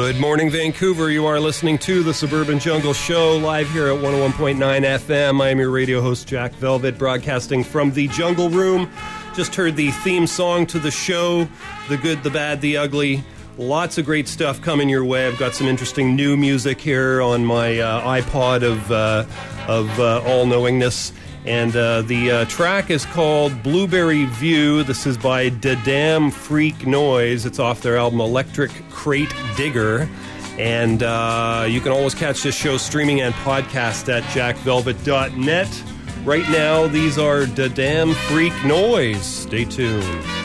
Good morning, Vancouver. You are listening to the Suburban Jungle Show live here at 101.9 FM. I am your radio host, Jack Velvet, broadcasting from the Jungle Room. Just heard the theme song to the show The Good, the Bad, the Ugly. Lots of great stuff coming your way. I've got some interesting new music here on my uh, iPod of, uh, of uh, all knowingness. And uh, the uh, track is called Blueberry View. This is by Da Damn Freak Noise. It's off their album Electric Crate Digger. And uh, you can always catch this show streaming and podcast at jackvelvet.net. Right now, these are Da Damn Freak Noise. Stay tuned.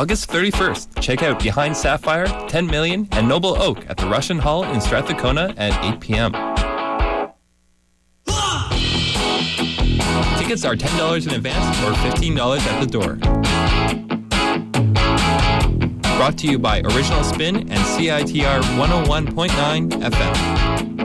August 31st. Check out Behind Sapphire, 10 Million, and Noble Oak at the Russian Hall in Strathcona at 8 p.m. Tickets are $10 in advance or $15 at the door. Brought to you by Original Spin and CITR 101.9 FM.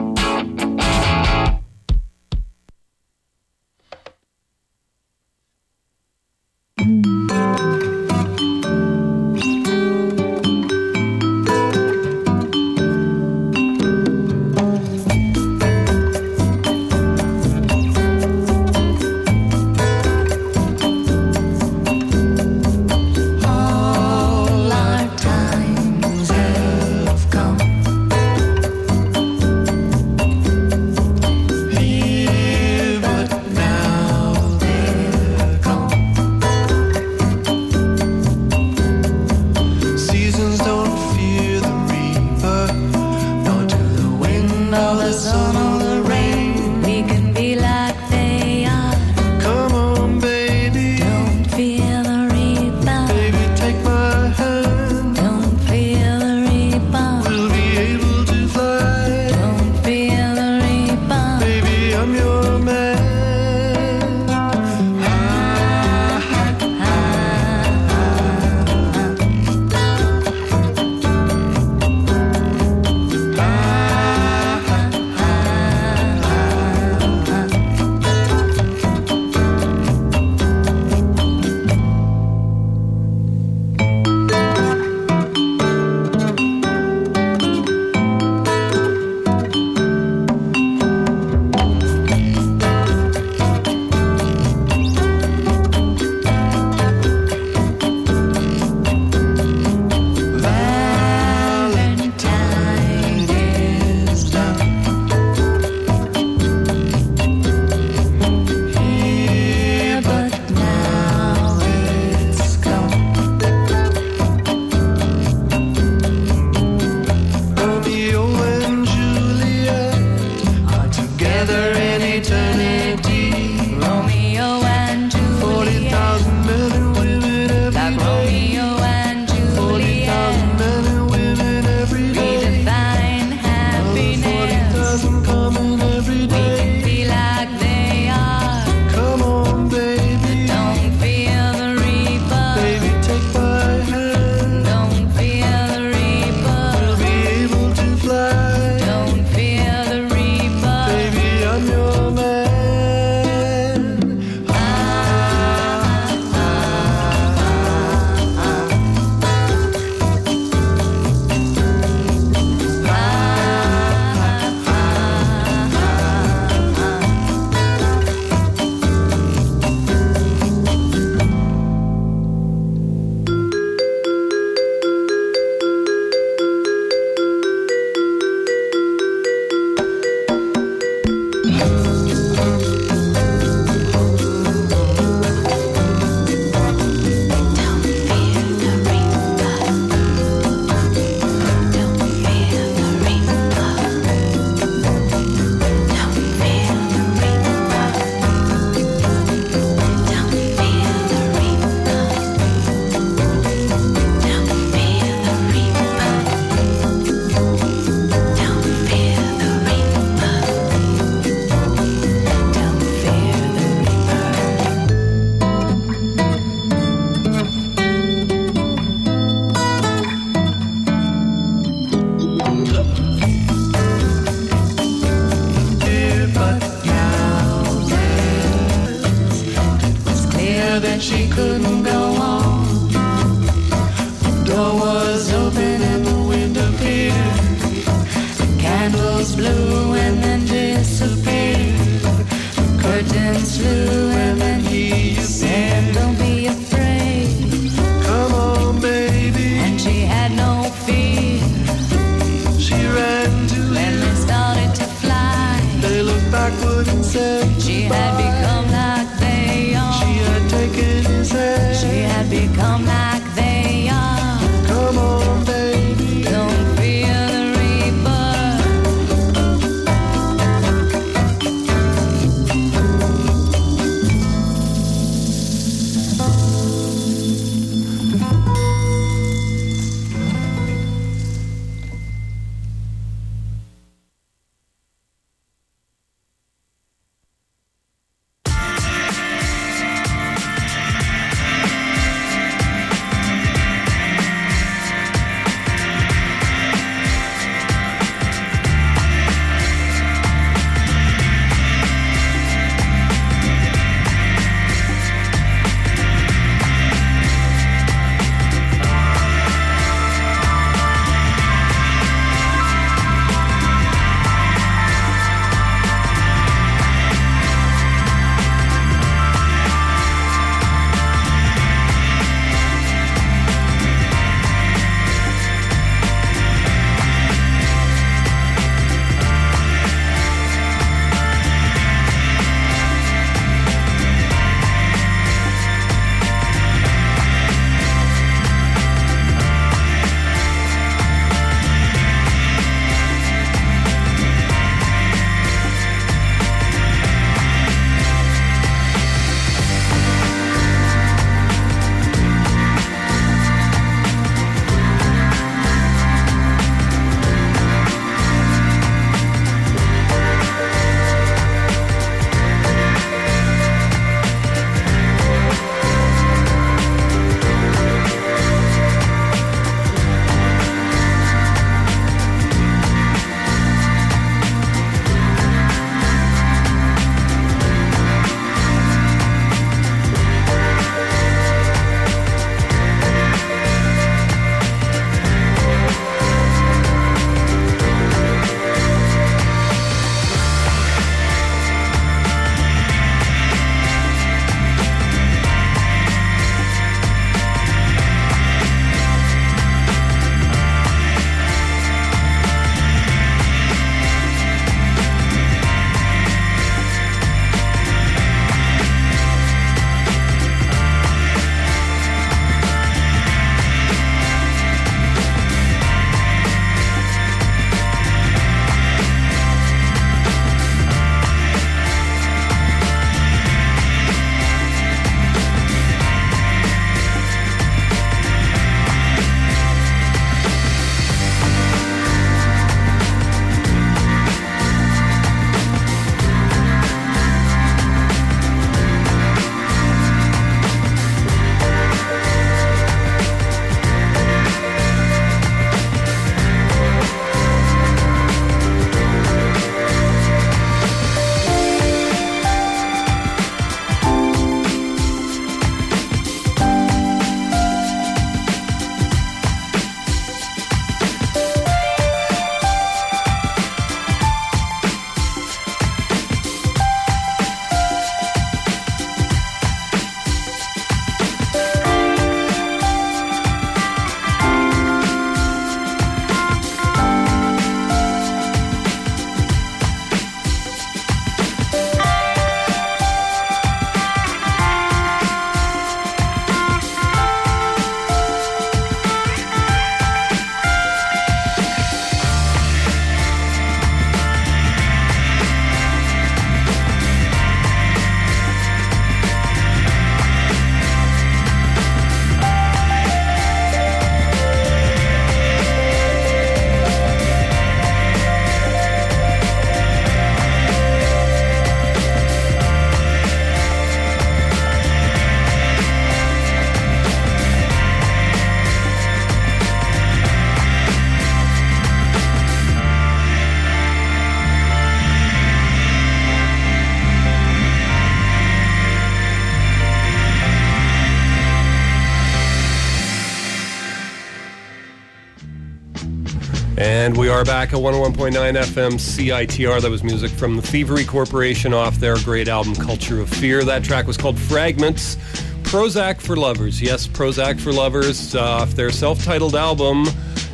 Are back at 101.9 FM CITR. That was music from the Thievery Corporation off their great album Culture of Fear. That track was called Fragments. Prozac for Lovers. Yes, Prozac for Lovers uh, off their self titled album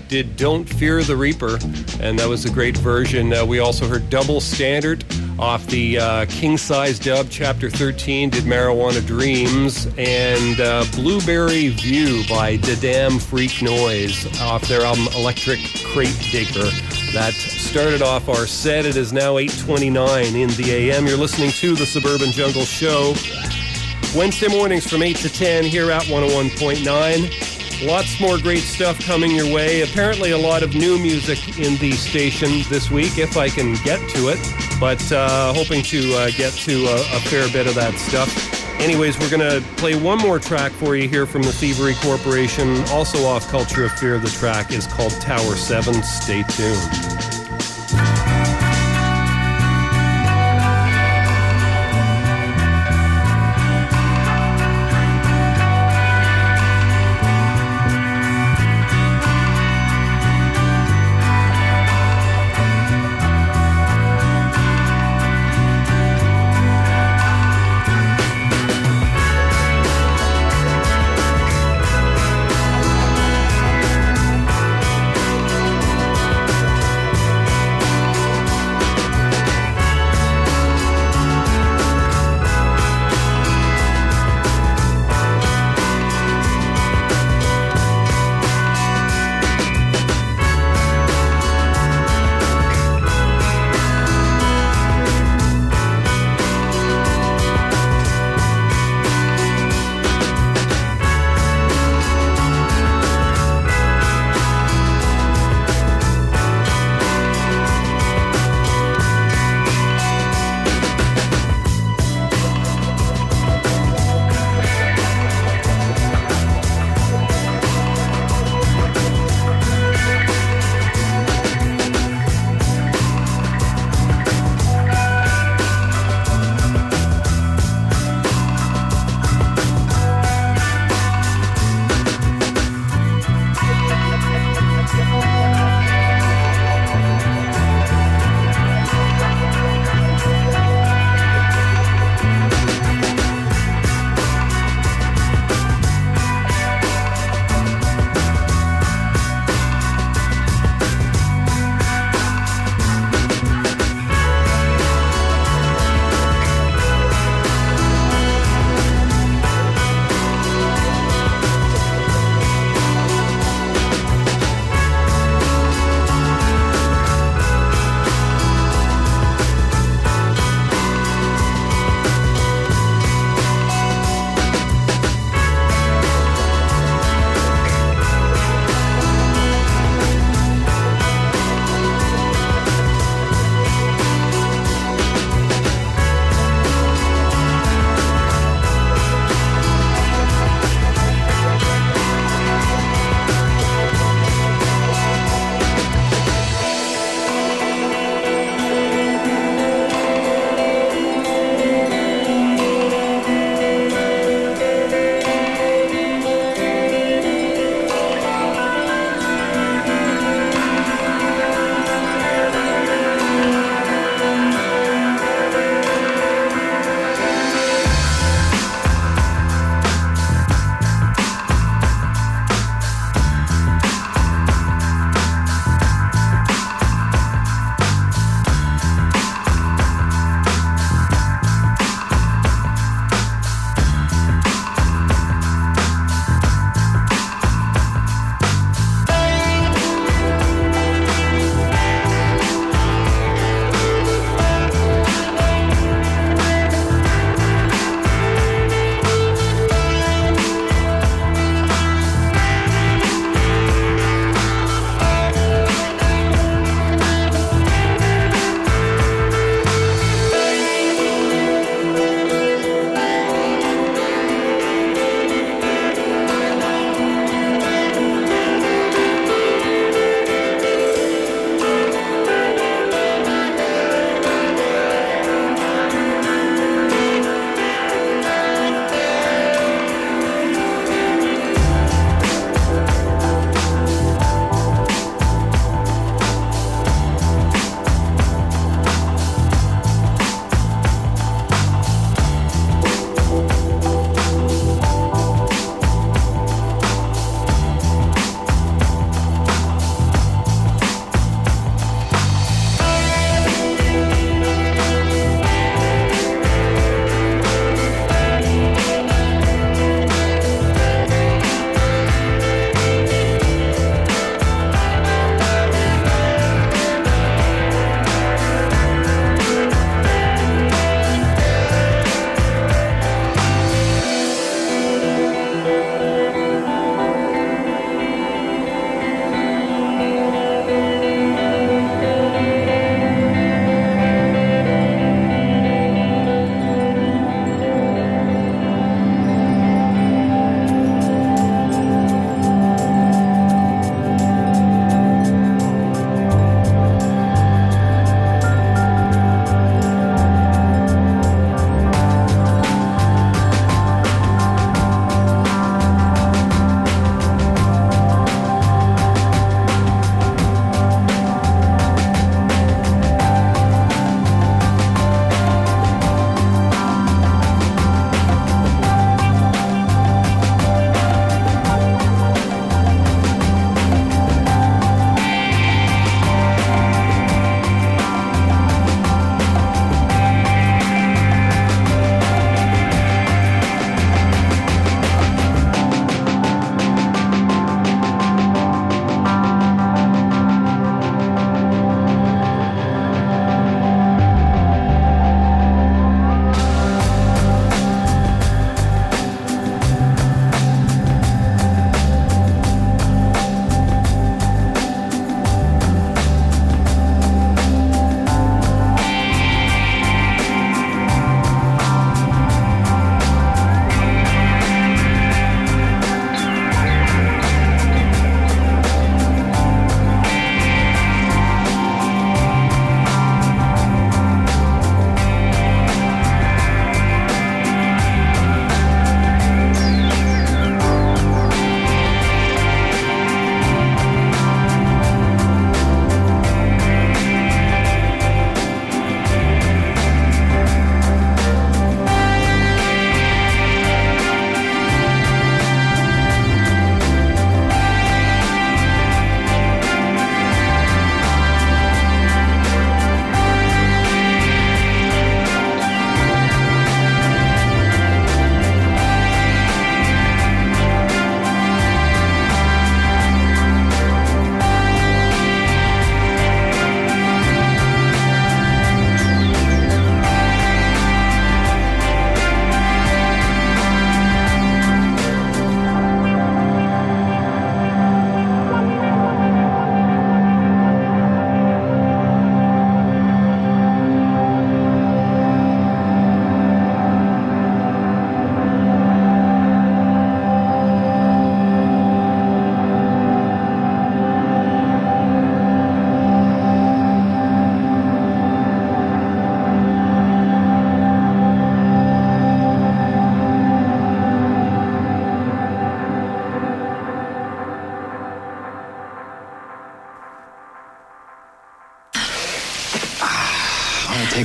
did Don't Fear the Reaper, and that was a great version. Uh, we also heard Double Standard off the uh, King Size Dub, Chapter 13, did Marijuana Dreams, and uh, Blueberry View by Da Damn Freak Noise off their album Electric Crate Digger. That started off our set. It is now 8:29 in the AM. You're listening to the Suburban Jungle Show. Wednesday mornings from 8 to 10 here at 101.9. Lots more great stuff coming your way. Apparently, a lot of new music in the station this week, if I can get to it. But uh, hoping to uh, get to a, a fair bit of that stuff. Anyways, we're going to play one more track for you here from the Thievery Corporation, also off Culture of Fear. The track is called Tower 7. Stay tuned.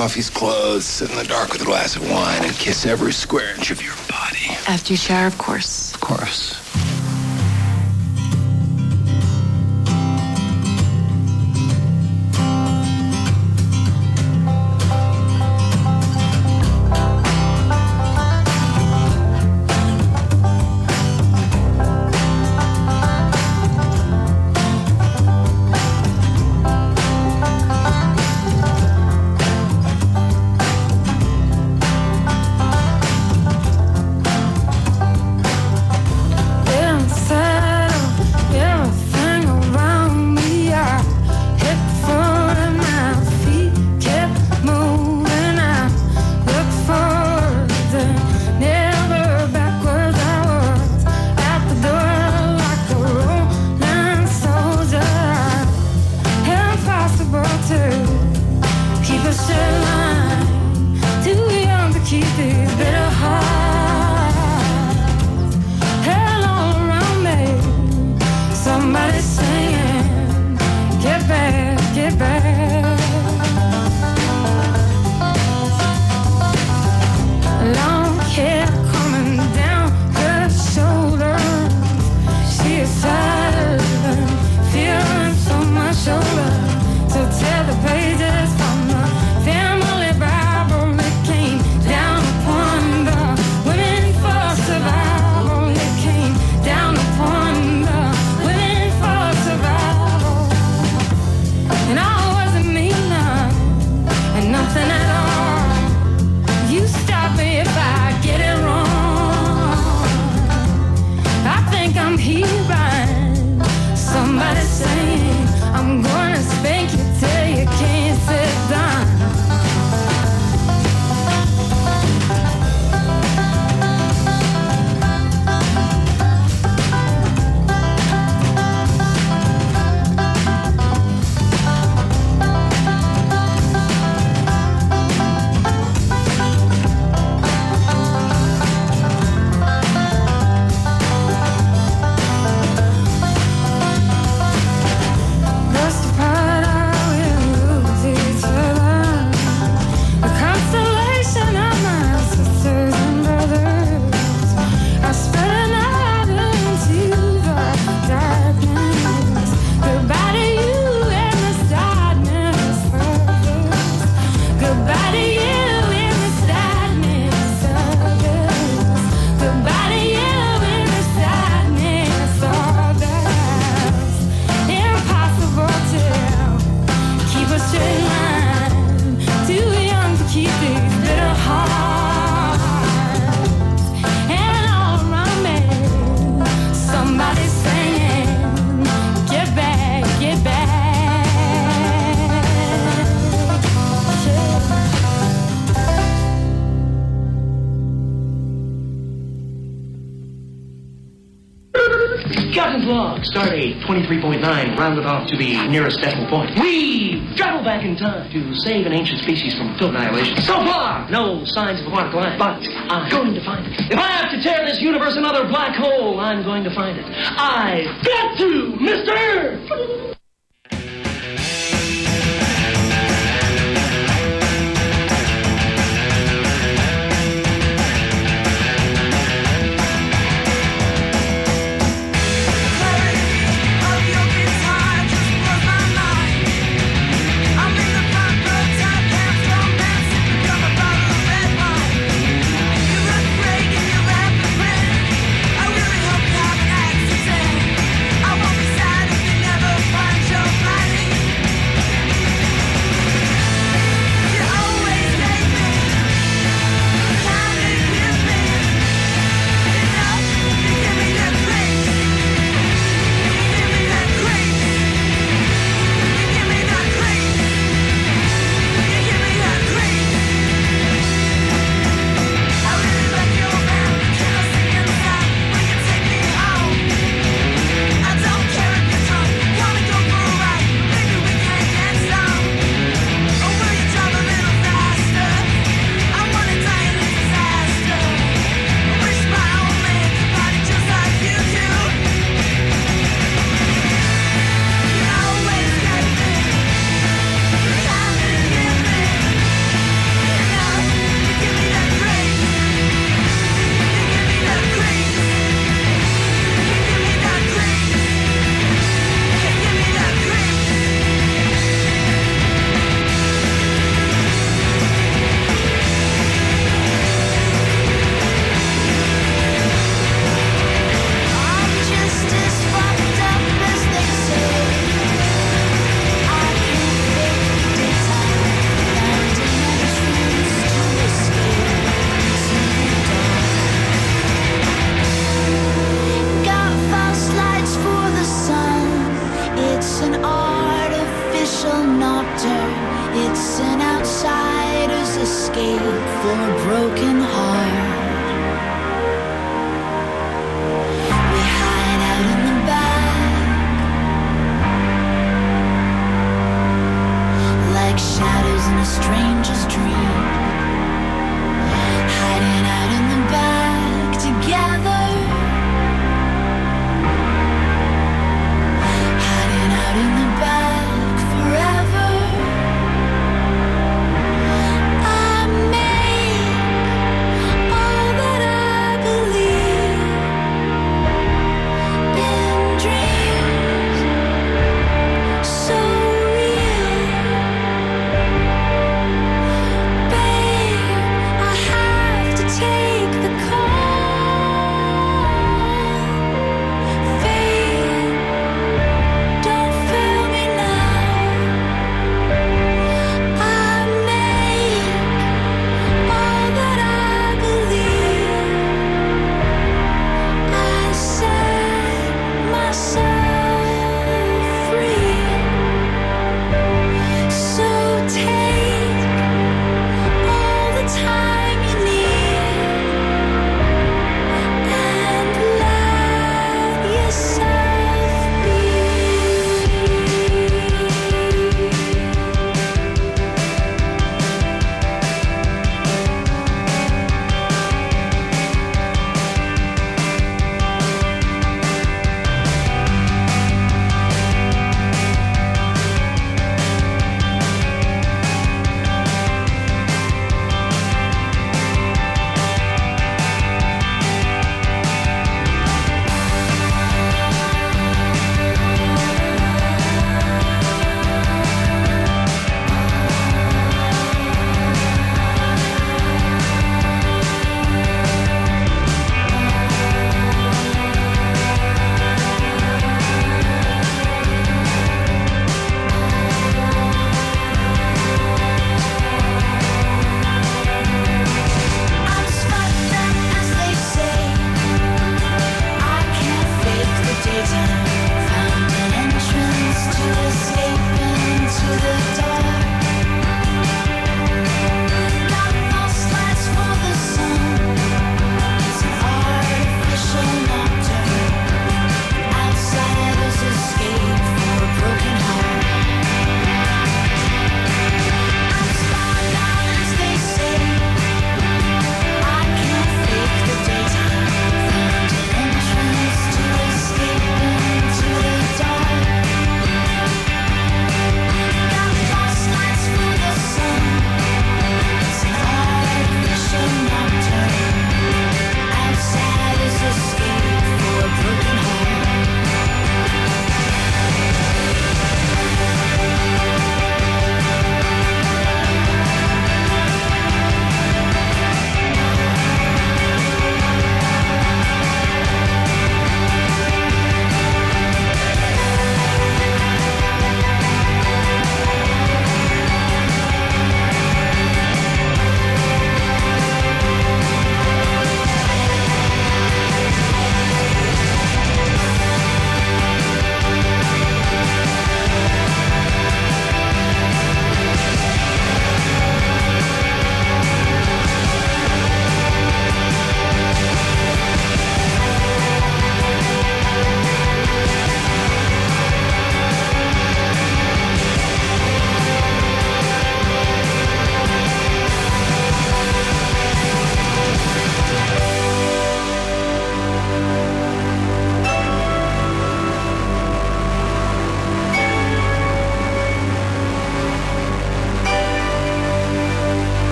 Off his clothes, sit in the dark with a glass of wine, and kiss every square inch of your body. After you shower, of course. Of course. 23.9 rounded off to the nearest decimal point. We travel back in time to save an ancient species from total annihilation. So far, no signs of aquatic life, but I'm going to find it. If I have to tear this universe another black hole, I'm going to find it. I've got to, Mister!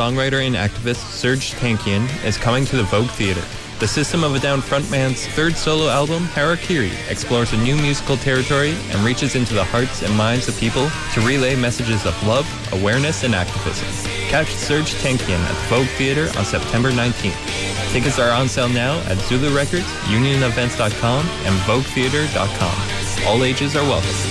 Songwriter, and activist Serj Tankian is coming to the Vogue Theatre. The System of a Down frontman's third solo album, Harakiri, explores a new musical territory and reaches into the hearts and minds of people to relay messages of love, awareness, and activism. Catch Serj Tankian at the Vogue Theatre on September 19th. Tickets are on sale now at Zulu Records, UnionEvents.com, and VogueTheater.com. All ages are welcome.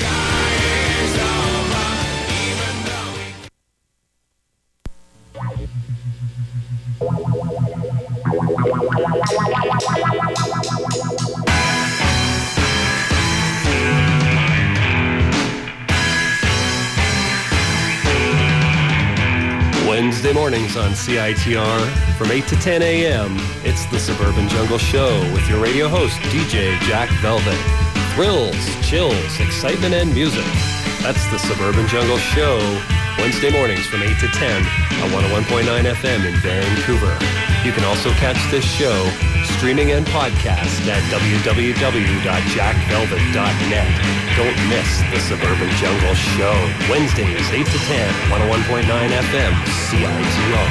CITR from 8 to 10 a.m. It's the Suburban Jungle Show with your radio host, DJ Jack Velvet. Thrills, chills, excitement, and music. That's the Suburban Jungle Show, Wednesday mornings from 8 to 10 on 101.9 FM in Vancouver. You can also catch this show streaming and podcast at www.jackvelvet.net. Don't miss The Suburban Jungle Show, Wednesdays 8 to 10, 101.9 FM, CITR.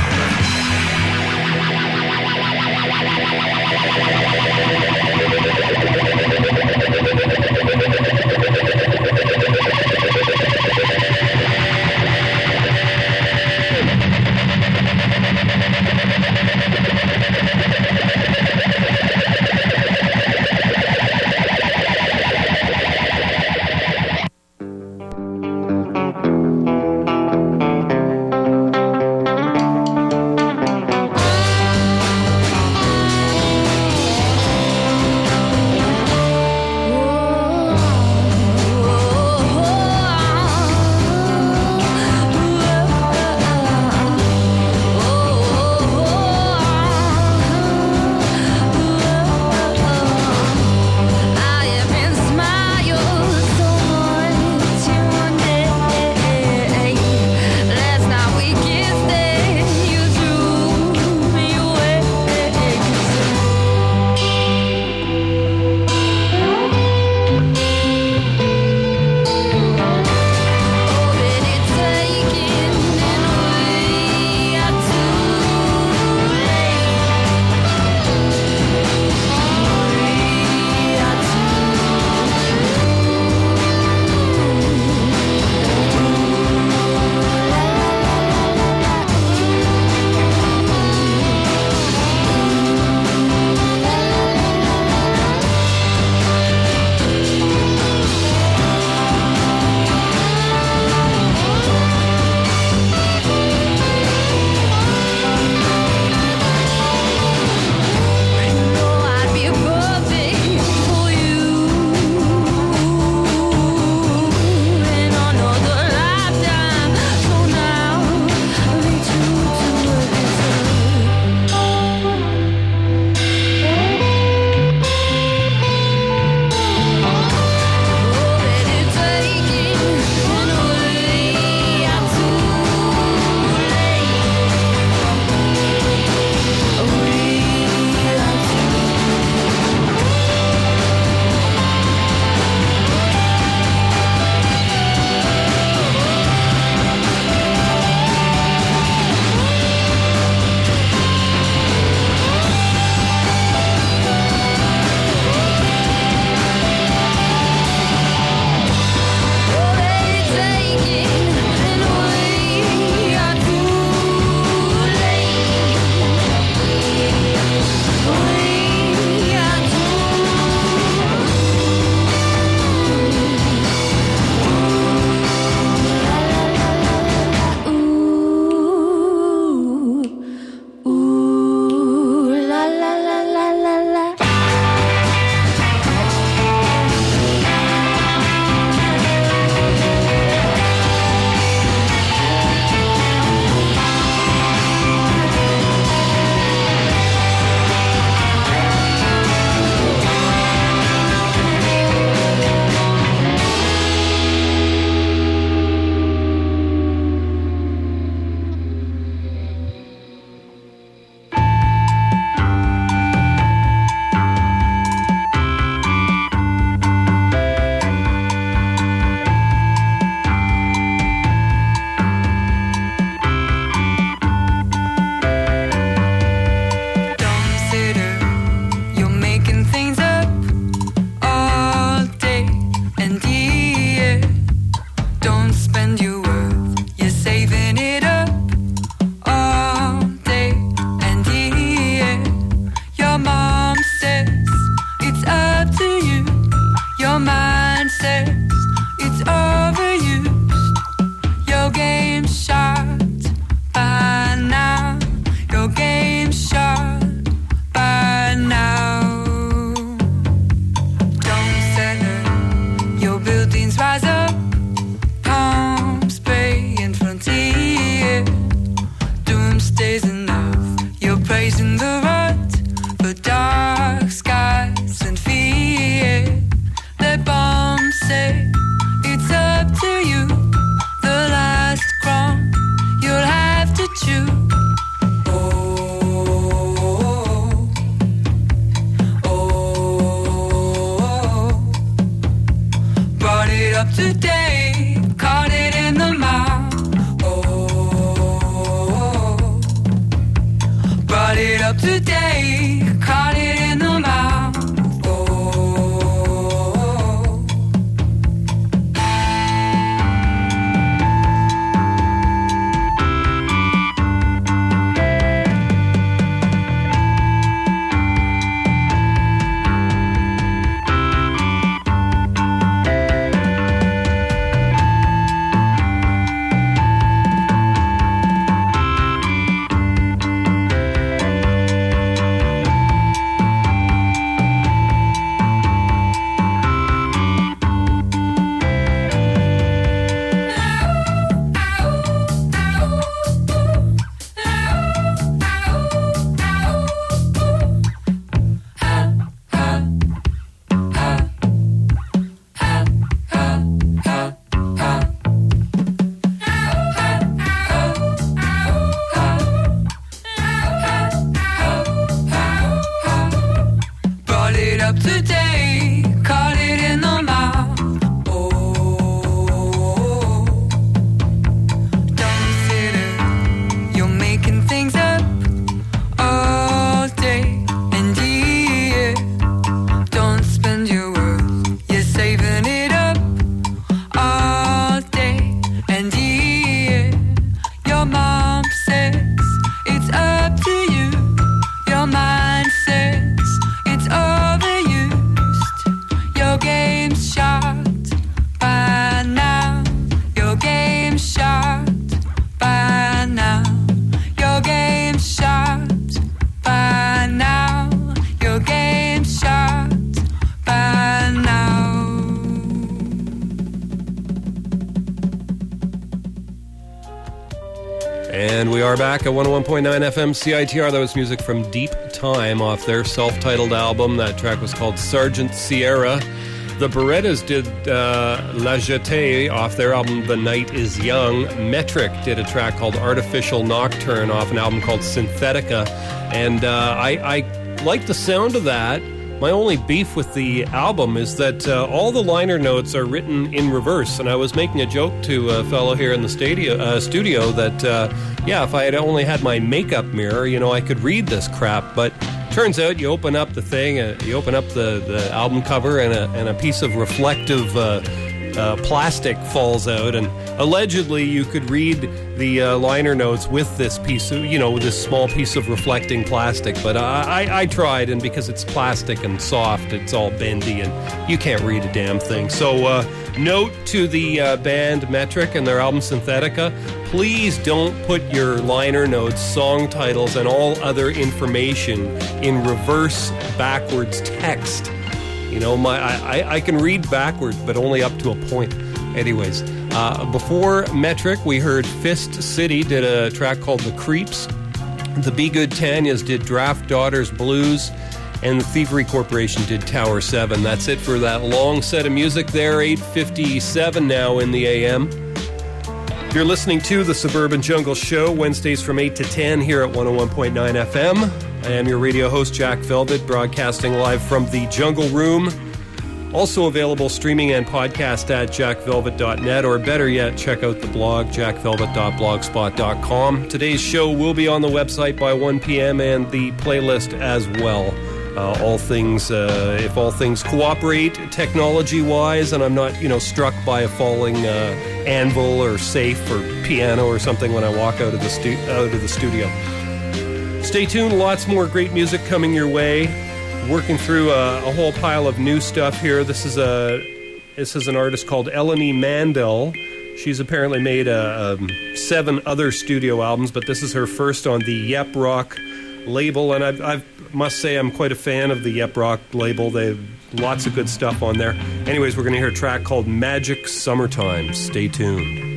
Caught it 101.9 FM CITR. That was music from Deep Time off their self titled album. That track was called Sergeant Sierra. The Berettas did uh, La Jetée off their album The Night Is Young. Metric did a track called Artificial Nocturne off an album called Synthetica. And uh, I, I like the sound of that. My only beef with the album is that uh, all the liner notes are written in reverse, and I was making a joke to a fellow here in the stadio, uh, studio that, uh, yeah, if I had only had my makeup mirror, you know, I could read this crap. But turns out you open up the thing, uh, you open up the, the album cover, and a, and a piece of reflective uh, uh, plastic falls out, and allegedly you could read the uh, liner notes with this piece of, you know, this small piece of reflecting plastic. But I, I, I tried, and because it's plastic and soft, it's all bendy, and you can't read a damn thing. So, uh, note to the uh, band Metric and their album Synthetica please don't put your liner notes, song titles, and all other information in reverse backwards text. You know, my I, I- can read backwards, but only up to a point. Anyways, uh, before Metric, we heard Fist City did a track called The Creeps. The Be Good Tanyas did Draft Daughters Blues, and the Thievery Corporation did Tower 7. That's it for that long set of music there, 857 now in the AM. You're listening to the Suburban Jungle Show, Wednesdays from 8 to 10 here at 101.9 FM. I am your radio host, Jack Velvet, broadcasting live from the Jungle Room. Also available streaming and podcast at jackvelvet.net, or better yet, check out the blog, jackvelvet.blogspot.com. Today's show will be on the website by 1 p.m. and the playlist as well. Uh, all things, uh, if all things cooperate technology-wise, and I'm not, you know, struck by a falling uh, anvil or safe or piano or something when I walk out of the stu- out of the studio. Stay tuned. Lots more great music coming your way. Working through a, a whole pile of new stuff here. This is a this is an artist called Eleni Mandell. She's apparently made uh um, seven other studio albums, but this is her first on the Yep Roc label, and I I've, must say I'm quite a fan of the Yep Roc label. They have lots of good stuff on there. Anyways, we're going to hear a track called Magic Summertime. Stay tuned.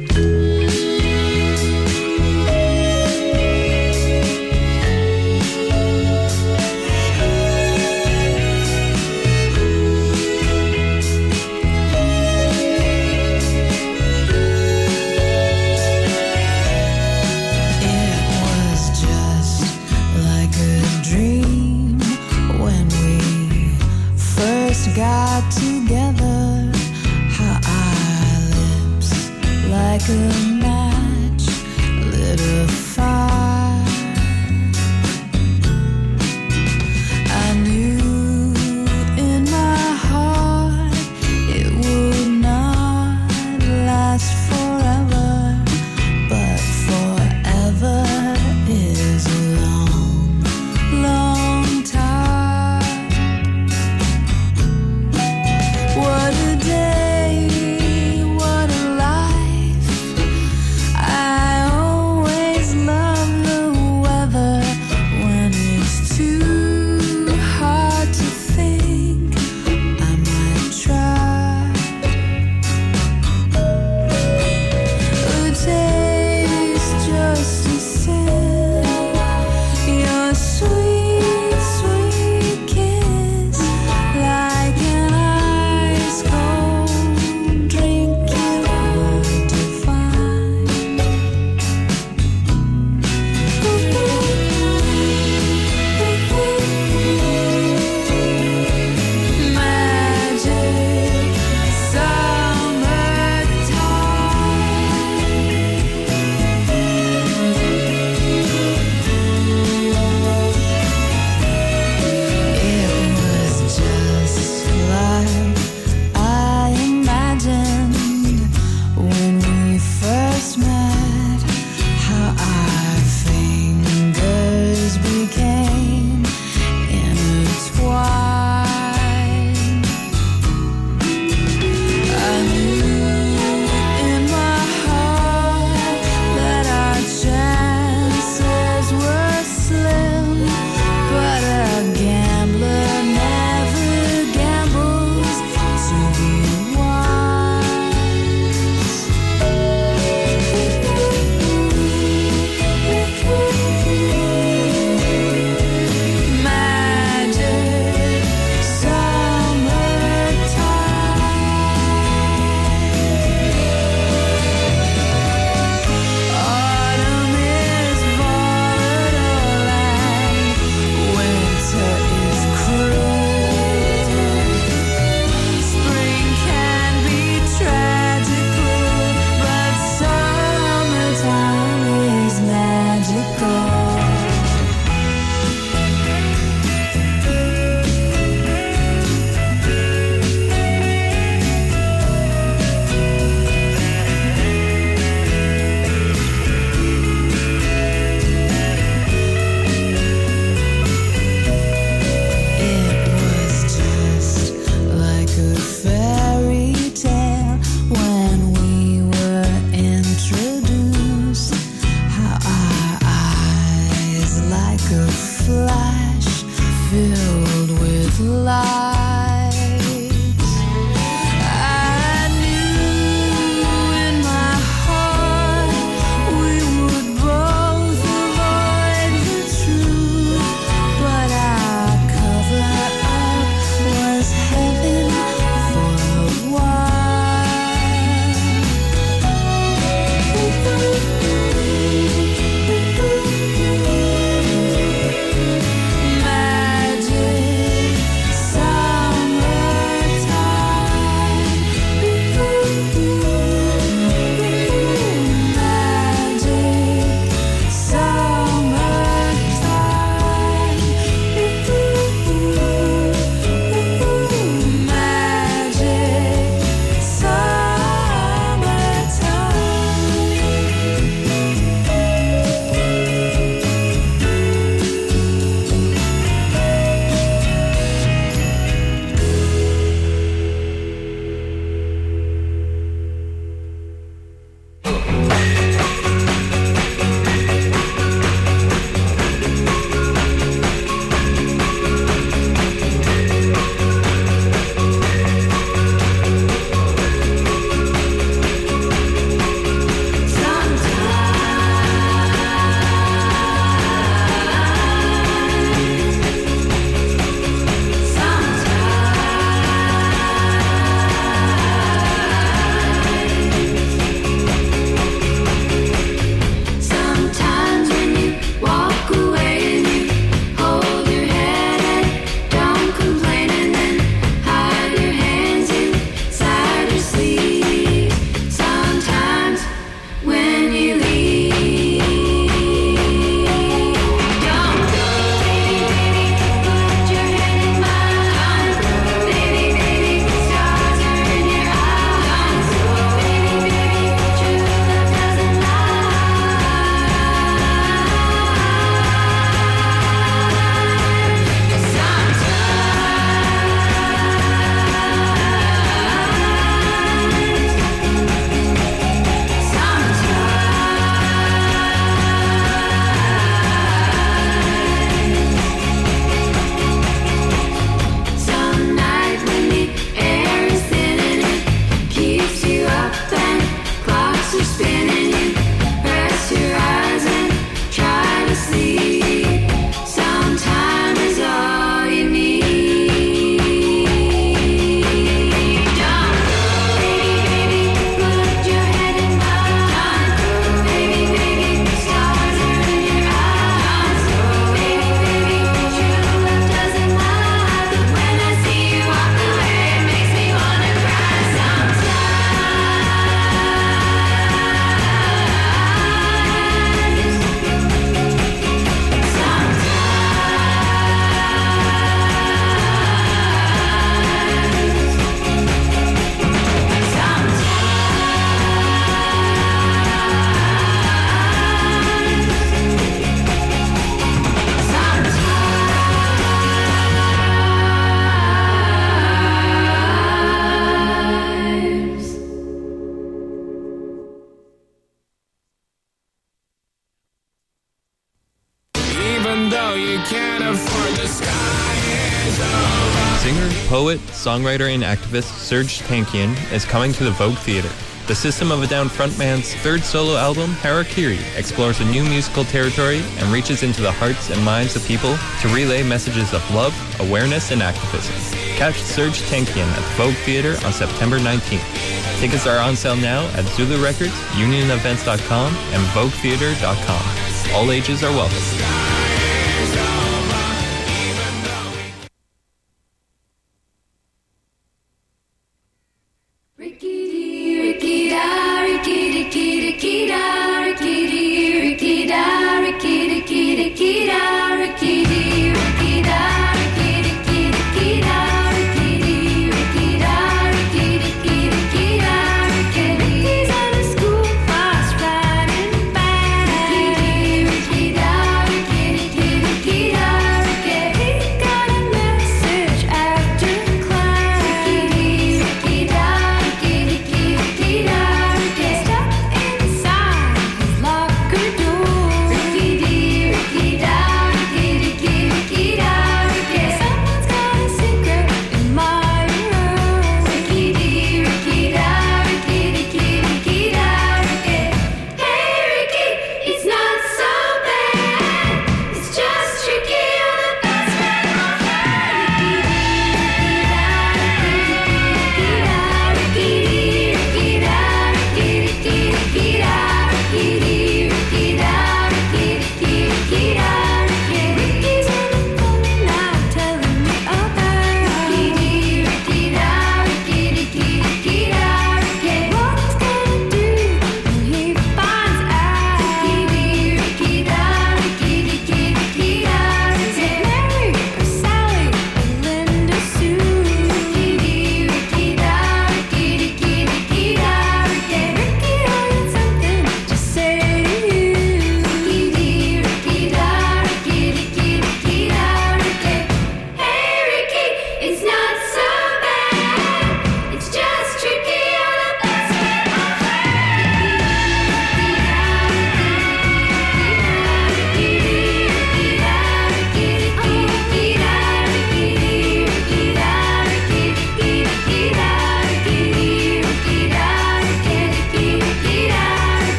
songwriter and activist Serj Tankian is coming to the Vogue Theater. The System of a Down frontman's third solo album, Harakiri, explores a new musical territory and reaches into the hearts and minds of people to relay messages of love, awareness, and activism. Catch Serj Tankian at the Vogue Theater on September 19th. Tickets are on sale now at Zulu Records, UnionEvents.com, and VogueTheater.com. All ages are welcome.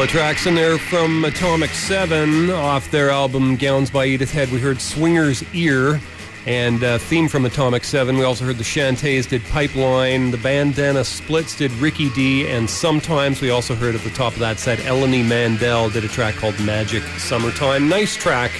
Couple of tracks in there from Atomic 7 off their album Gowns by Edith Head. We heard Swinger's Ear and uh, theme from Atomic 7. We also heard the Chantays did Pipeline, the Bandana Splits did Ricky D, and sometimes we also heard at the top of that set Eleni Mandell did a track called Magic Summertime. Nice track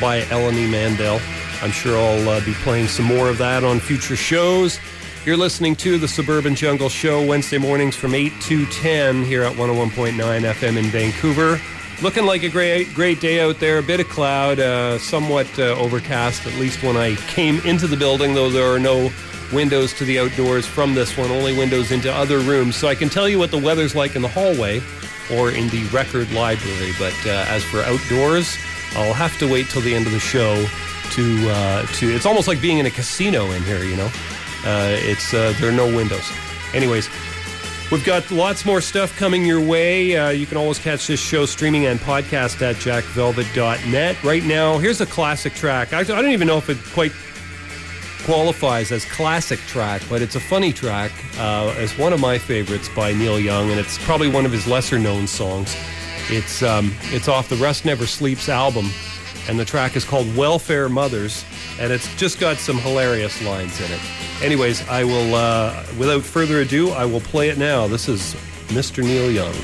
by Eleni Mandell. I'm sure I'll uh, be playing some more of that on future shows. You're listening to the Suburban Jungle Show Wednesday mornings from 8 to 10 here at 101.9 FM in Vancouver. Looking like a great, great day out there. A bit of cloud, uh, somewhat uh, overcast, at least when I came into the building, though there are no windows to the outdoors from this one, only windows into other rooms. So I can tell you what the weather's like in the hallway or in the record library. But uh, as for outdoors, I'll have to wait till the end of the show to uh, to. It's almost like being in a casino in here, you know. Uh, it's uh, there are no windows. Anyways, we've got lots more stuff coming your way. Uh, you can always catch this show streaming and podcast at jackvelvet.net. Right now, here's a classic track. I, I don't even know if it quite qualifies as classic track, but it's a funny track. Uh, it's one of my favorites by Neil Young, and it's probably one of his lesser known songs. It's um, it's off the Rust Never Sleeps album, and the track is called Welfare Mothers, and it's just got some hilarious lines in it. Anyways, I will, uh, without further ado, I will play it now. This is Mr. Neil Young.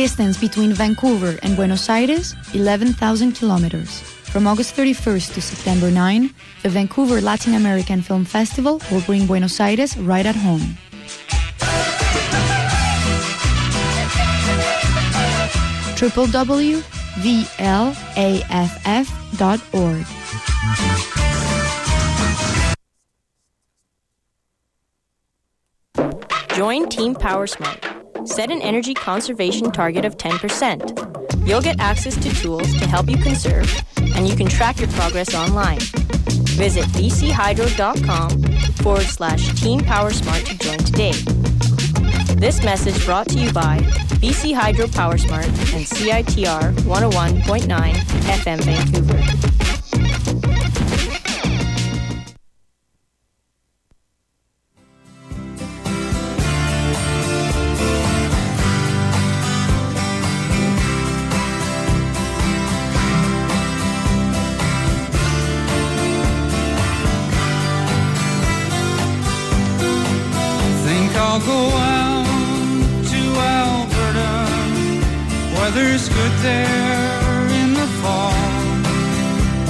Distance between Vancouver and Buenos Aires, 11,000 kilometers. From August 31st to September 9, the Vancouver Latin American Film Festival will bring Buenos Aires right at home. www.vlaff.org. Join Team PowerSmart. Set an energy conservation target of 10%. You'll get access to tools to help you conserve, and you can track your progress online. Visit bchydro.com forward slash Team PowerSmart to join today. This message brought to you by BC Hydro PowerSmart and CITR 101.9 FM Vancouver. I'll go out to Alberta. Weather's good there in the fall.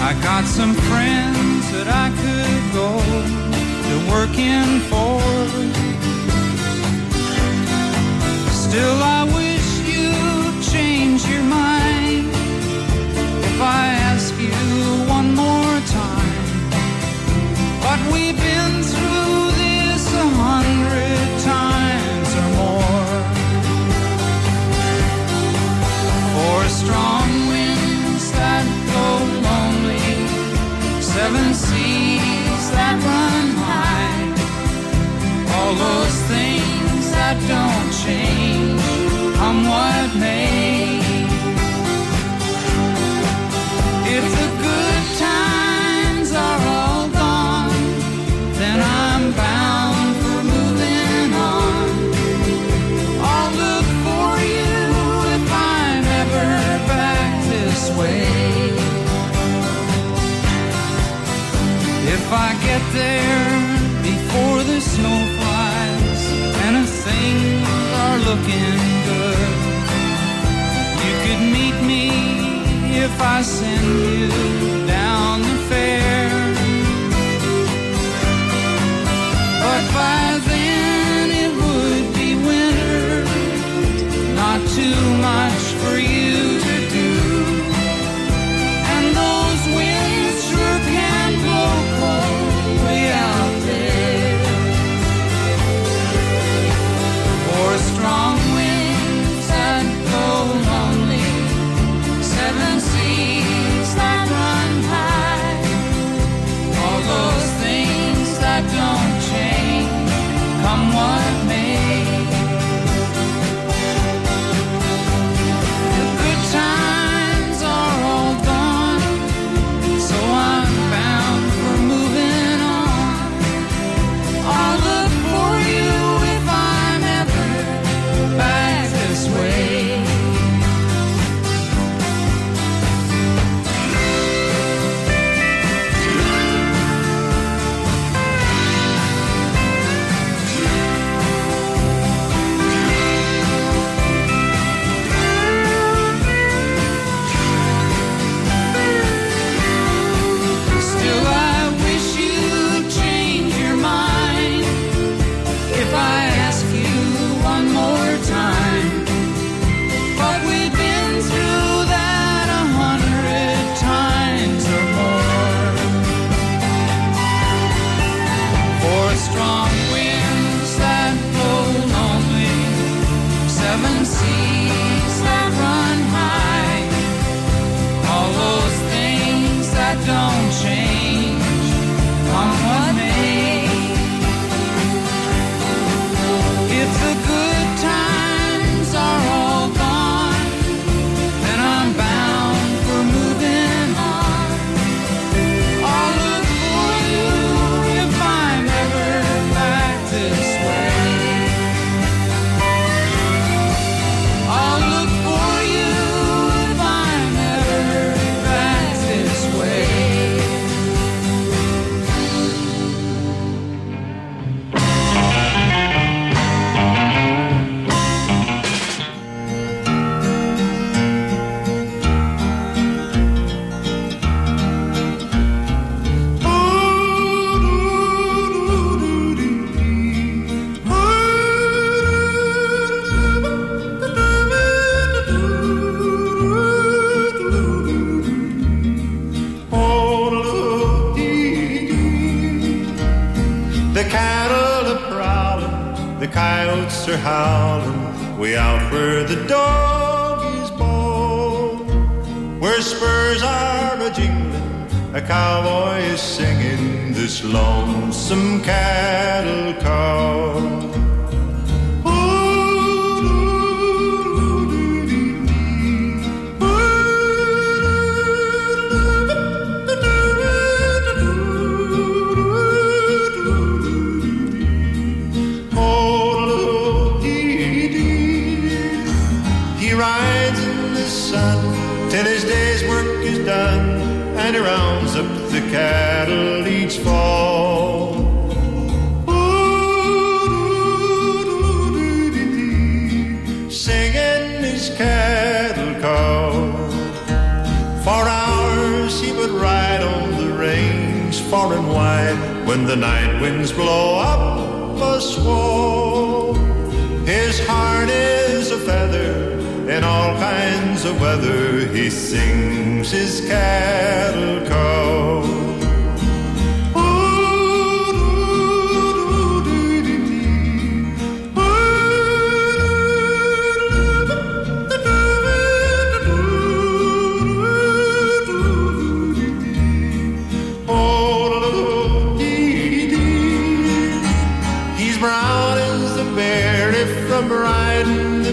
I got some friends that I could go to working for. Still, I that don't change, come what may. If the good times are all gone, then I'm bound for moving on. I'll look for you if I'm ever back this way. If I get there looking good, you could meet me if I send you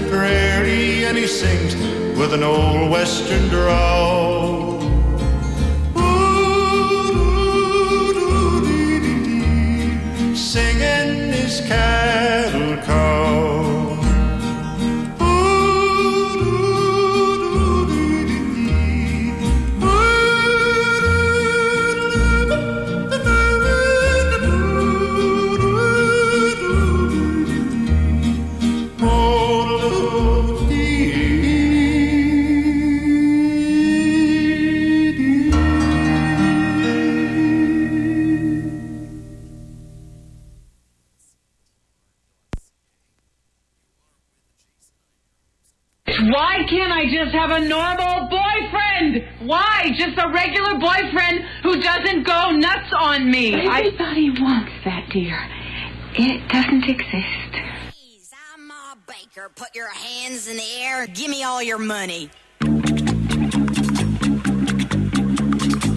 prairie and he sings with an old western drawl. me. Everybody I... wants that, dear. It doesn't exist. Please, I'm Ma Baker. Put your hands in the air. Give me all your money.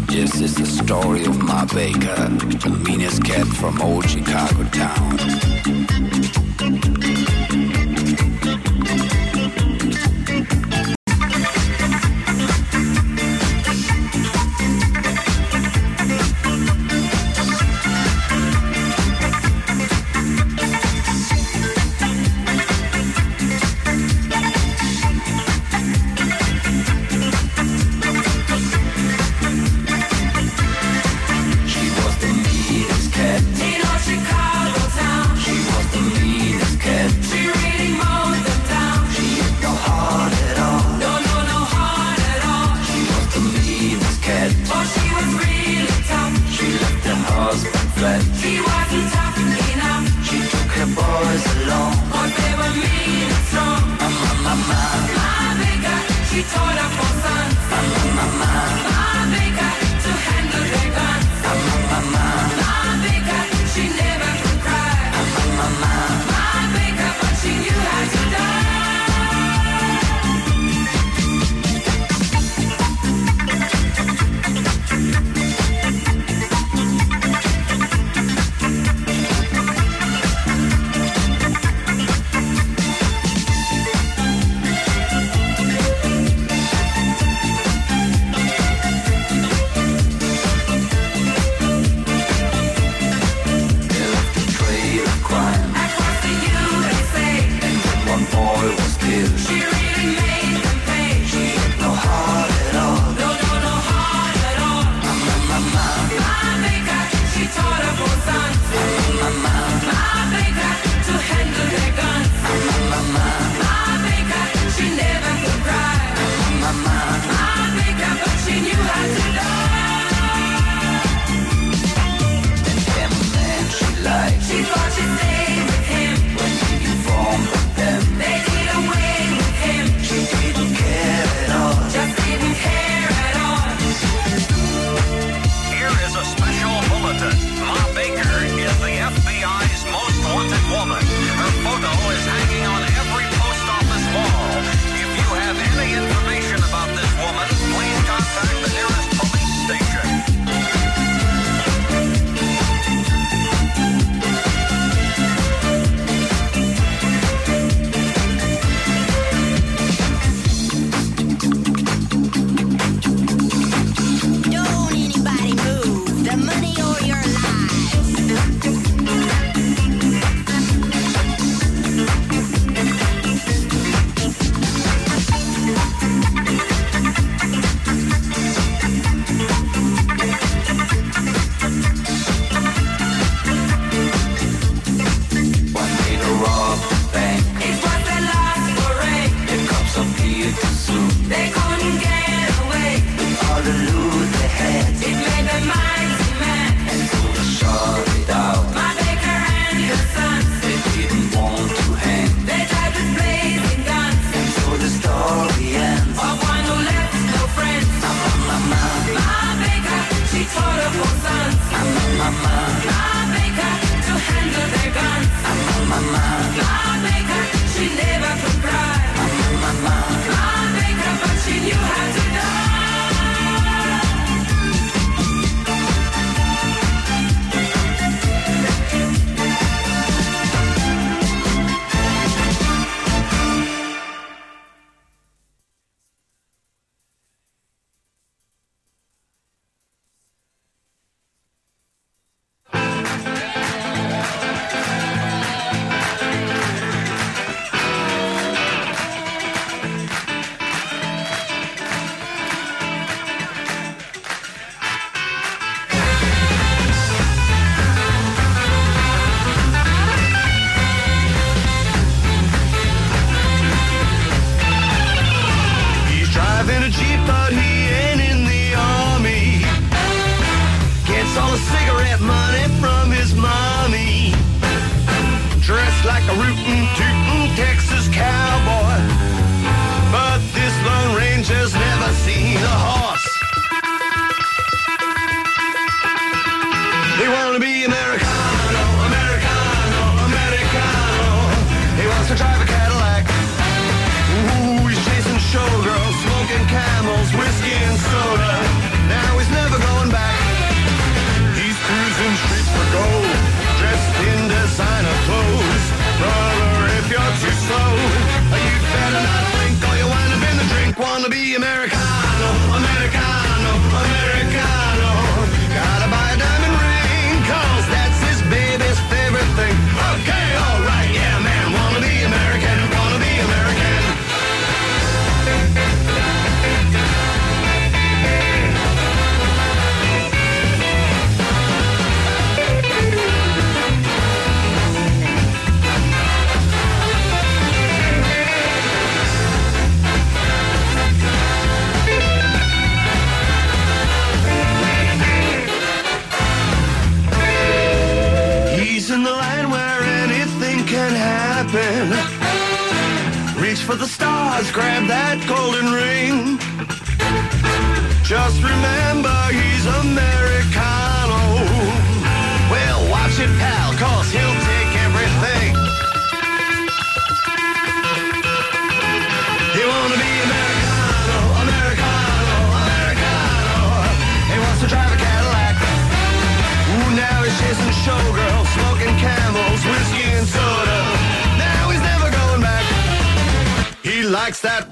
This is the story of Ma Baker, the meanest cat from old Chicago town. He that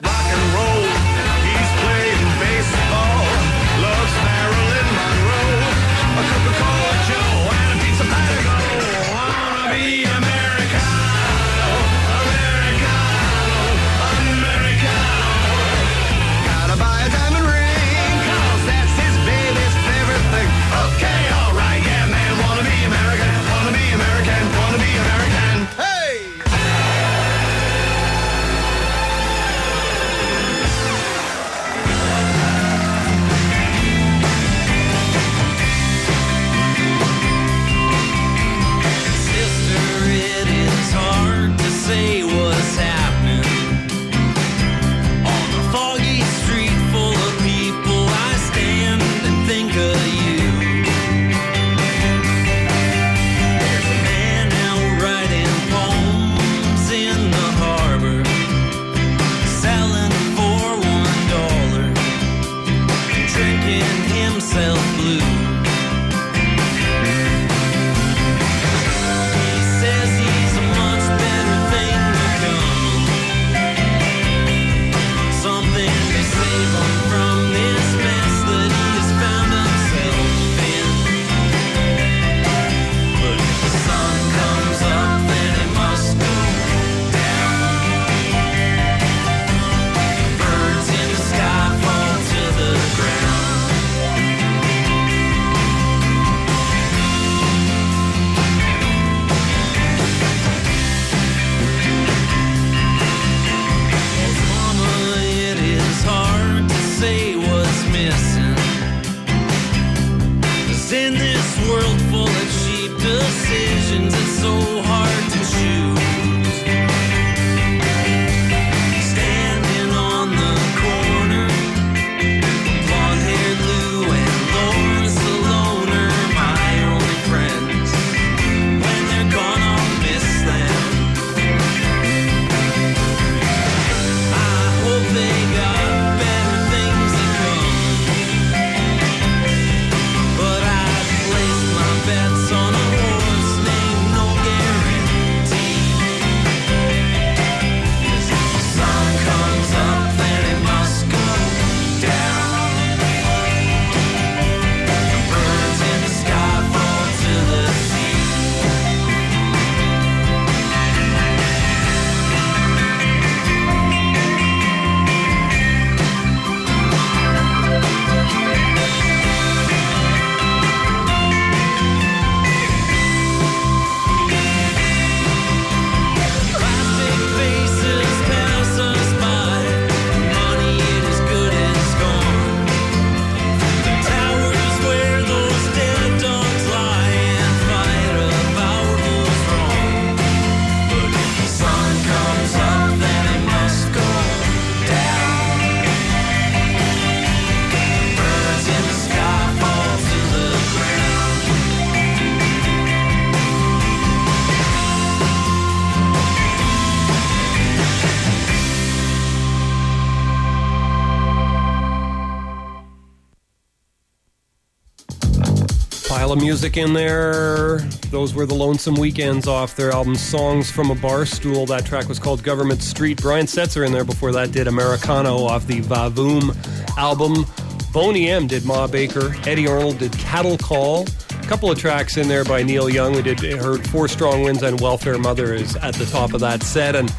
music in there. Those were the Lonesome Weekends off their album Songs from a Bar Stool. That track was called Government Street. Brian Setzer in there before that did Americano off the Vavoom album. Boney M did Ma Baker. Eddy Arnold did Cattle Call. A couple of tracks in there by Neil Young. We did heard Four Strong Winds and Welfare Mother is at the top of that set. And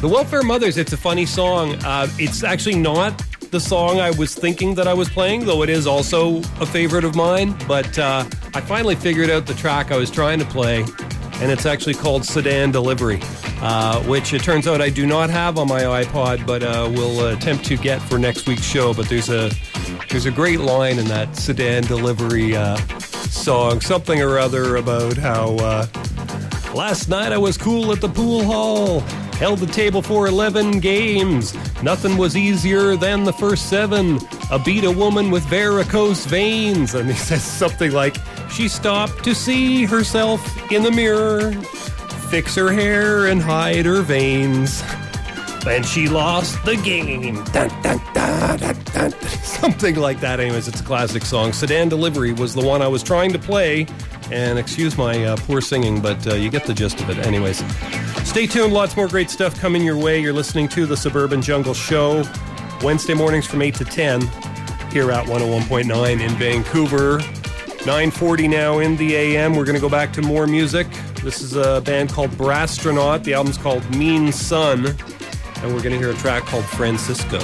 the Welfare Mothers, it's a funny song. Uh, it's actually not the song I was thinking that I was playing, though it is also a favorite of mine. But uh, I finally figured out the track I was trying to play, and it's actually called Sedan Delivery, uh, which it turns out I do not have on my iPod, but uh, will attempt to get for next week's show. But there's a there's a great line in that Sedan Delivery uh, song, something or other about how uh, last night I was cool at the pool hall. Held the table for 11 games. Nothing was easier than the first seven. A beat a woman with varicose veins. And he says something like, She stopped to see herself in the mirror, fix her hair and hide her veins. And she lost the game. Dun, dun, dun. Something like that. Anyways, it's a classic song. Sedan Delivery was the one I was trying to play. And excuse my uh, poor singing, but uh, you get the gist of it. Anyways, stay tuned. Lots more great stuff coming your way. You're listening to the Suburban Jungle Show, Wednesday mornings from 8 to 10 here at 101.9 in Vancouver. 940 now in the AM. We're going to go back to more music. This is a band called Brasstronaut. The album's called Mean Sun. And we're going to hear a track called Francisco.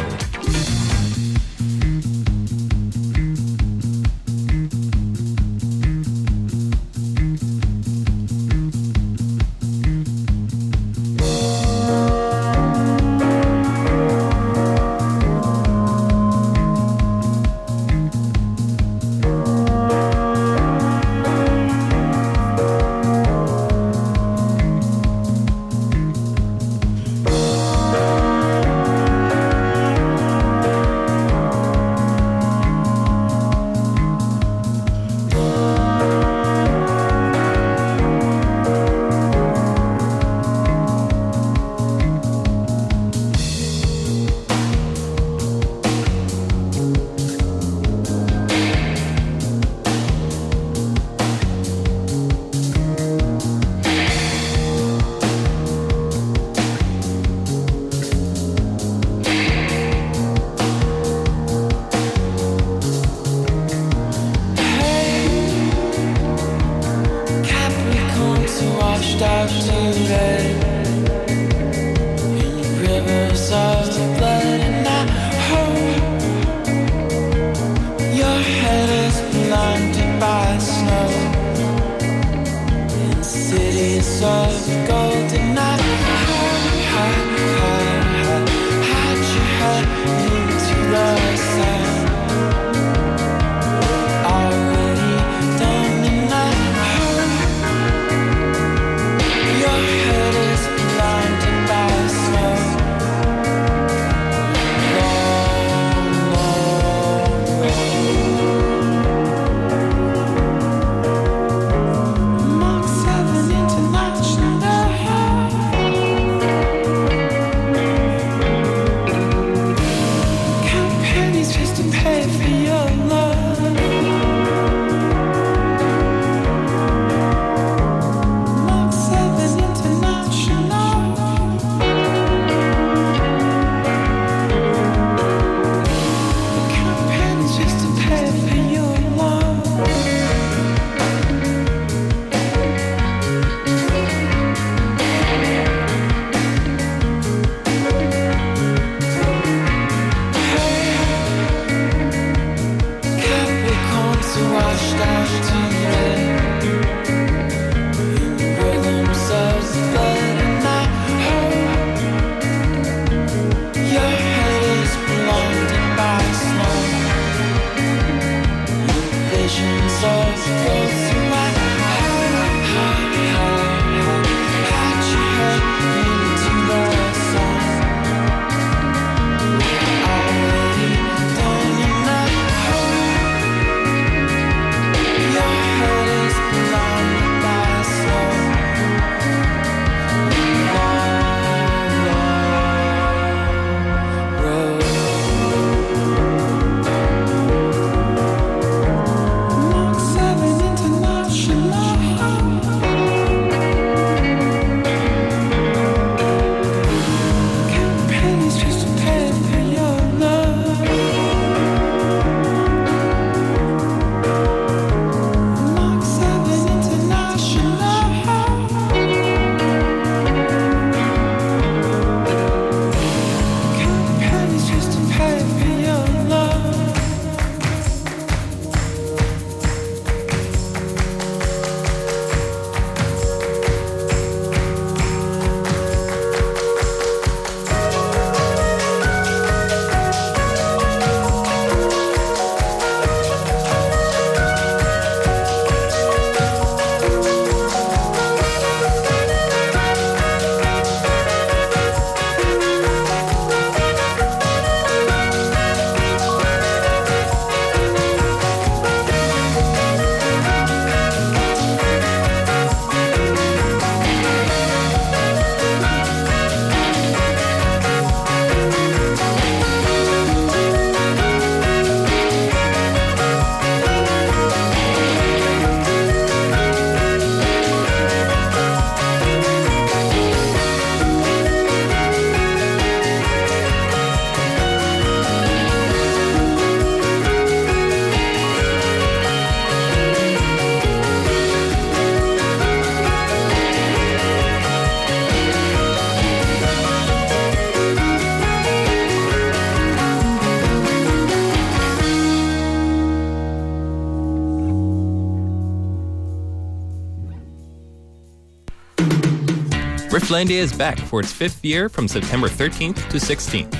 Rifflandia is back for its fifth year from September 13th to 16th.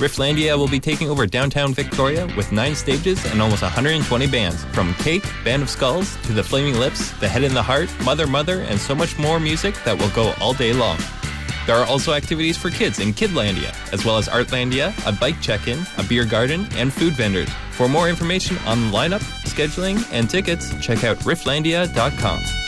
Rifflandia will be taking over downtown Victoria with nine stages and almost 120 bands, from Cake, Band of Skulls, to The Flaming Lips, The Head and the Heart, Mother Mother, and so much more music that will go all day long. There are also activities for kids in Kidlandia, as well as Artlandia, a bike check-in, a beer garden, and food vendors. For more information on lineup, scheduling, and tickets, check out rifflandia.com.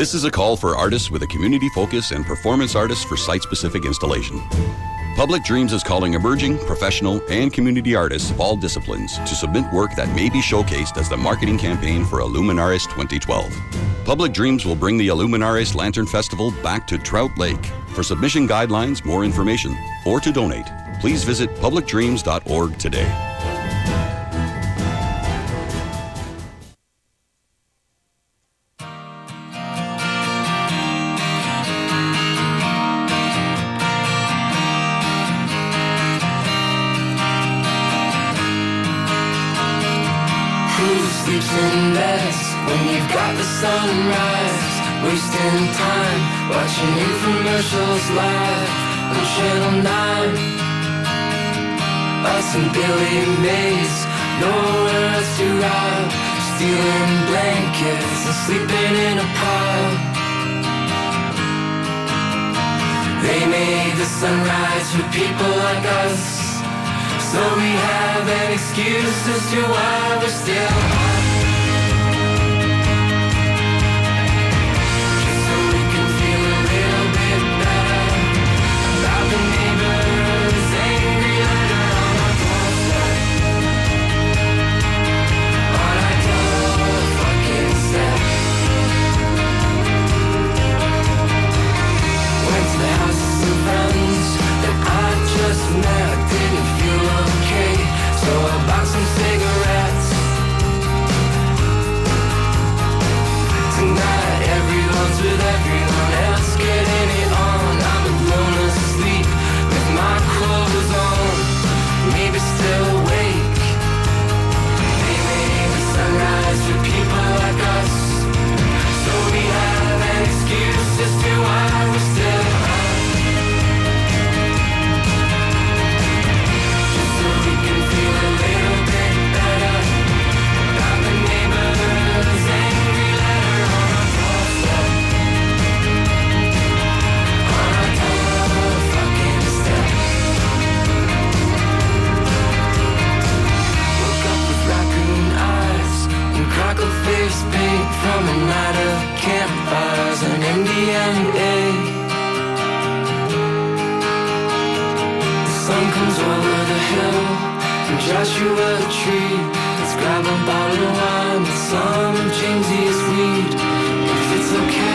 This is a call for artists with a community focus and performance artists for site specific installation. Public Dreams is calling emerging, professional, and community artists of all disciplines to submit work that may be showcased as the marketing campaign for Illuminares 2012. Public Dreams will bring the Illuminares Lantern Festival back to Trout Lake. For submission guidelines, more information, or to donate, please visit publicdreams.org today. Billy Mays, nowhere else to rob. Stealing blankets and sleeping in a pile. They made the sunrise for people like us. So we have an excuse as to why we're still so face paint from a night of campfires and MDMA. The sun comes over the hill and Joshua tree. Let's grab a bottle of wine with some Jamesiest weed. If it's okay.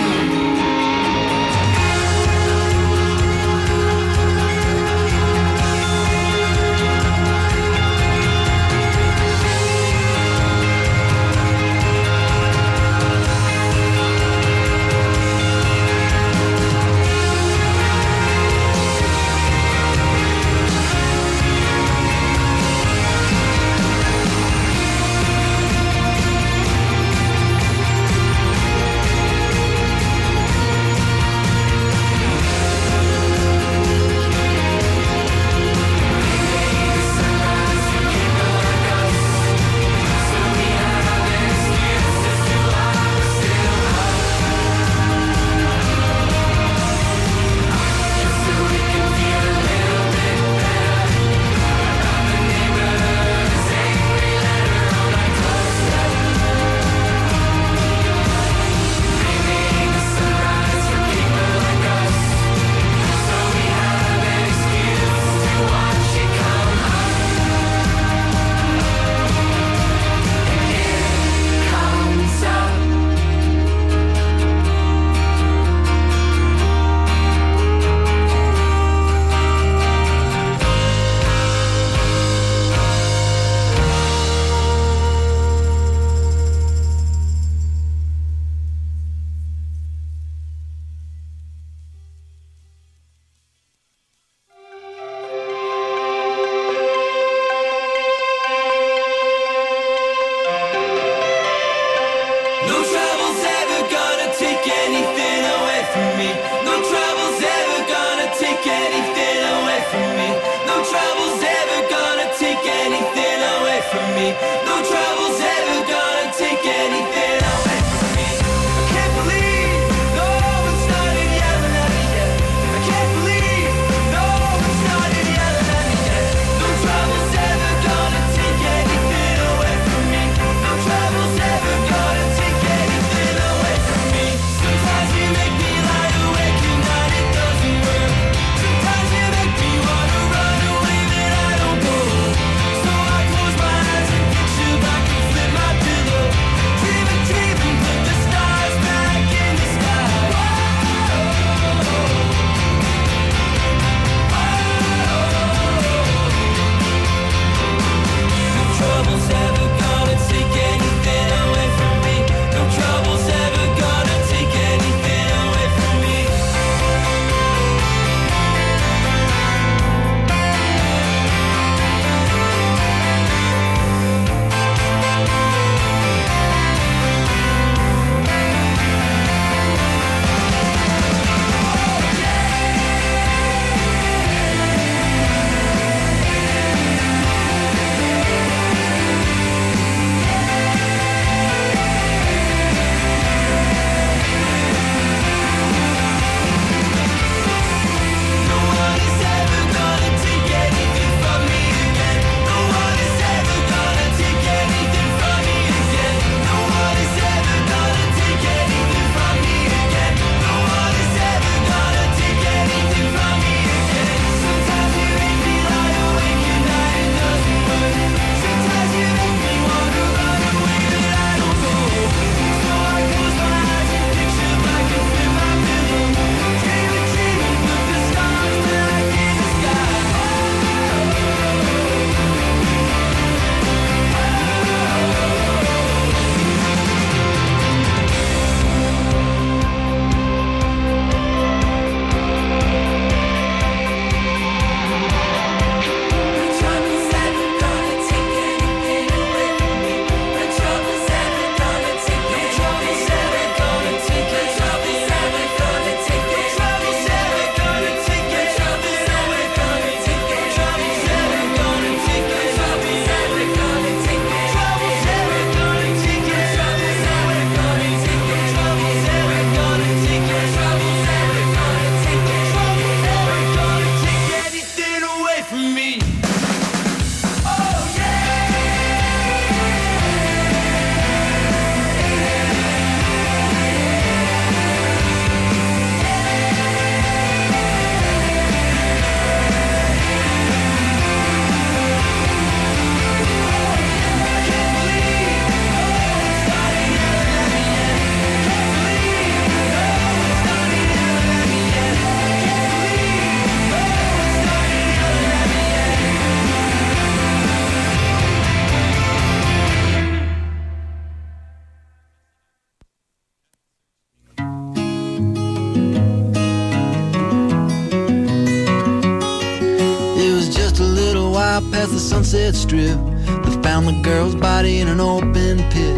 Strip. They found the girl's body in an open pit.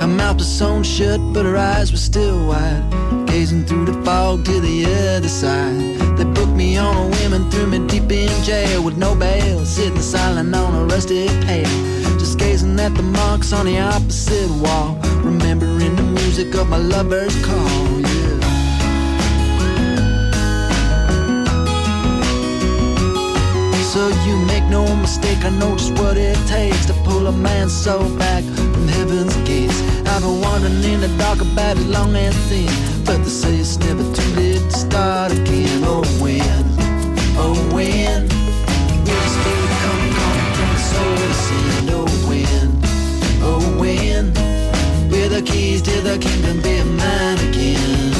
Her mouth was sewn shut, but her eyes were still wide. Gazing through the fog to the other side. They booked me on a whim and threw me deep in jail with no bail. Sitting silent on a rusty pail. Just gazing at the marks on the opposite wall. Remembering the music of my lover's call. So you make no mistake, I know just what it takes to pull a man's soul back from heaven's gates. I've been wandering in the dark about it long and thin, but they say it's never too late to start again. Oh when, oh when, will the spirit come, come from the soul to sin? Oh when, oh when, will the keys to the kingdom be mine again?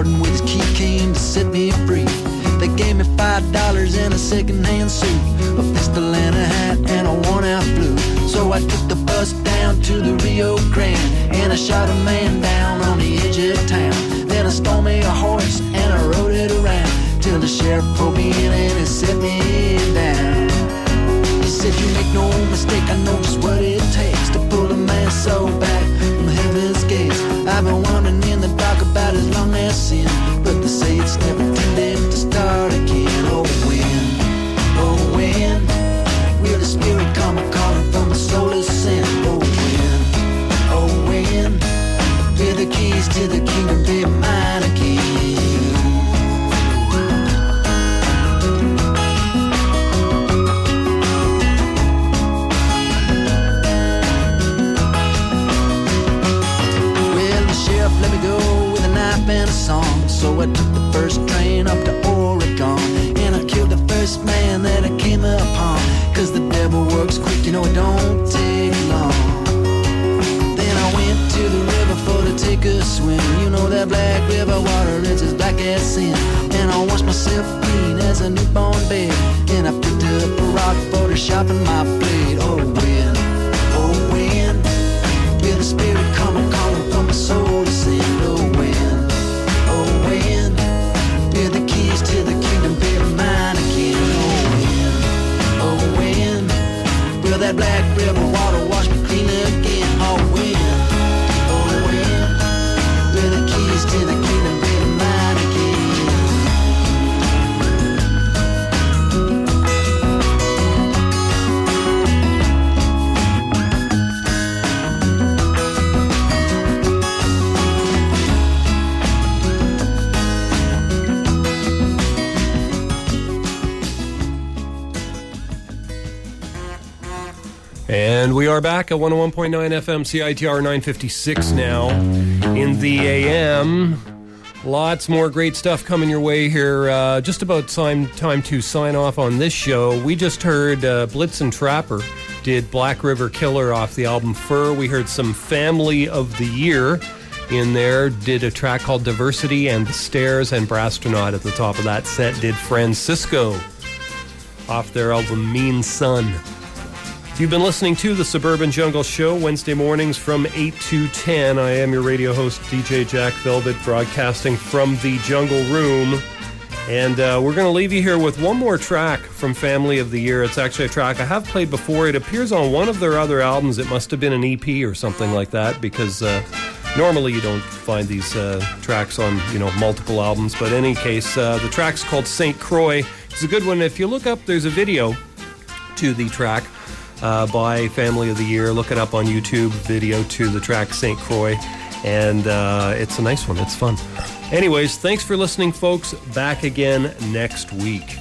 Warden with his key came to set me free. They gave me five dollars and a second-hand suit, a pistol and a hat and a worn-out blue. So I took the bus down to the Rio Grande and I shot a man down on the edge of town. Then I stole me a horse and I rode it around till the sheriff pulled me in and he set me down. He said, You make no mistake, I know just what it takes to pull a man's soul back from heaven's gates. I've been So I are back at 101.9 FM CITR 956 now in the AM. Lots more great stuff coming your way here. Uh, just about time, time to sign off on this show. We just heard uh, Blitzen Trapper did Black River Killer off the album Furr. We heard some Family of the Year in there, did a track called Diversity and the Stairs, and Brasstronaut at the top of that set did Francisco off their album Mean Sun. You've been listening to the Suburban Jungle Show Wednesday mornings from 8 to 10. I am your radio host, DJ Jack Velvet, broadcasting from the Jungle Room. And uh, we're going to leave you here with one more track from Family of the Year. It's actually a track I have played before. It appears on one of their other albums. It must have been an EP or something like that because uh, normally you don't find these uh, tracks on you know multiple albums. But in any case, uh, the track's called St. Croix. It's a good one. If you look up, there's a video to the track uh, by Family of the Year. Look it up on YouTube, video to the track St. Croix. And uh, it's a nice one. It's fun. Anyways, thanks for listening, folks. Back again next week.